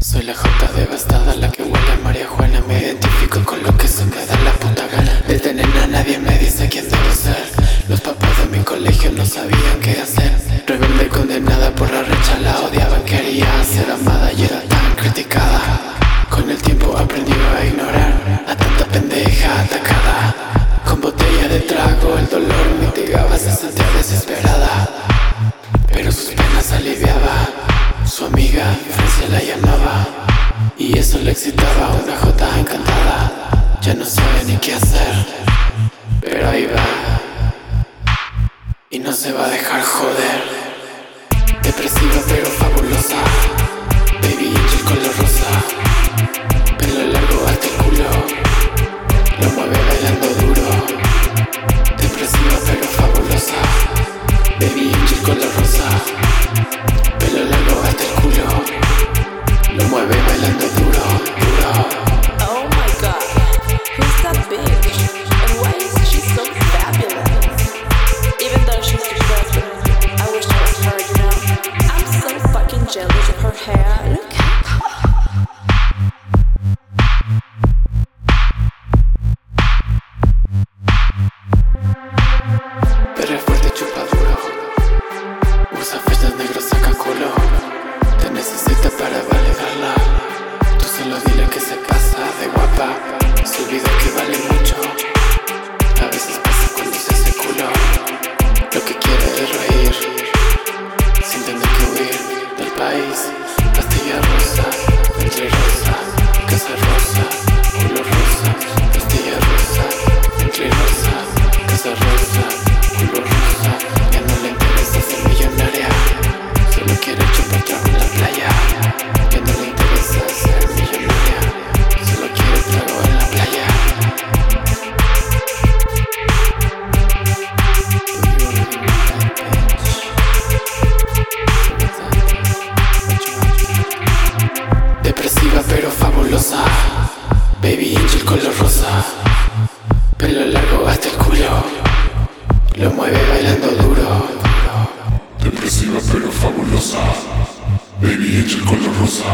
Soy la jota devastada, la que huele a marihuana. Me identifico con lo que se me da la puta gana. De tener a nadie me dice quién debo ser. Los papás de mi colegio no sabían qué hacer. Rebelde condenada por la recha, la odiaban Quería ser amada y era tan criticada. Con el tiempo aprendí a ignorar A tanta pendeja atacada. Con botella de trago el dolor mitigaba, se sentía desesperada. Excitaba, una jota encantada. Ya no sabe ni qué hacer. Pero ahí va y no se va a dejar joder. Depresiva pero fabulosa, baby angel color rosa, pelo largo hasta el culo, lo mueve bailando duro. Depresiva pero fabulosa, baby angel color rosa, de guapa Su vida que vale mucho. A veces pasa cuando se hace culo Lo que quiere es reír Sin tener que huir del país Pastilla rosa, Lo mueve bailando duro Depresiva pero fabulosa. Baby angel color rosa.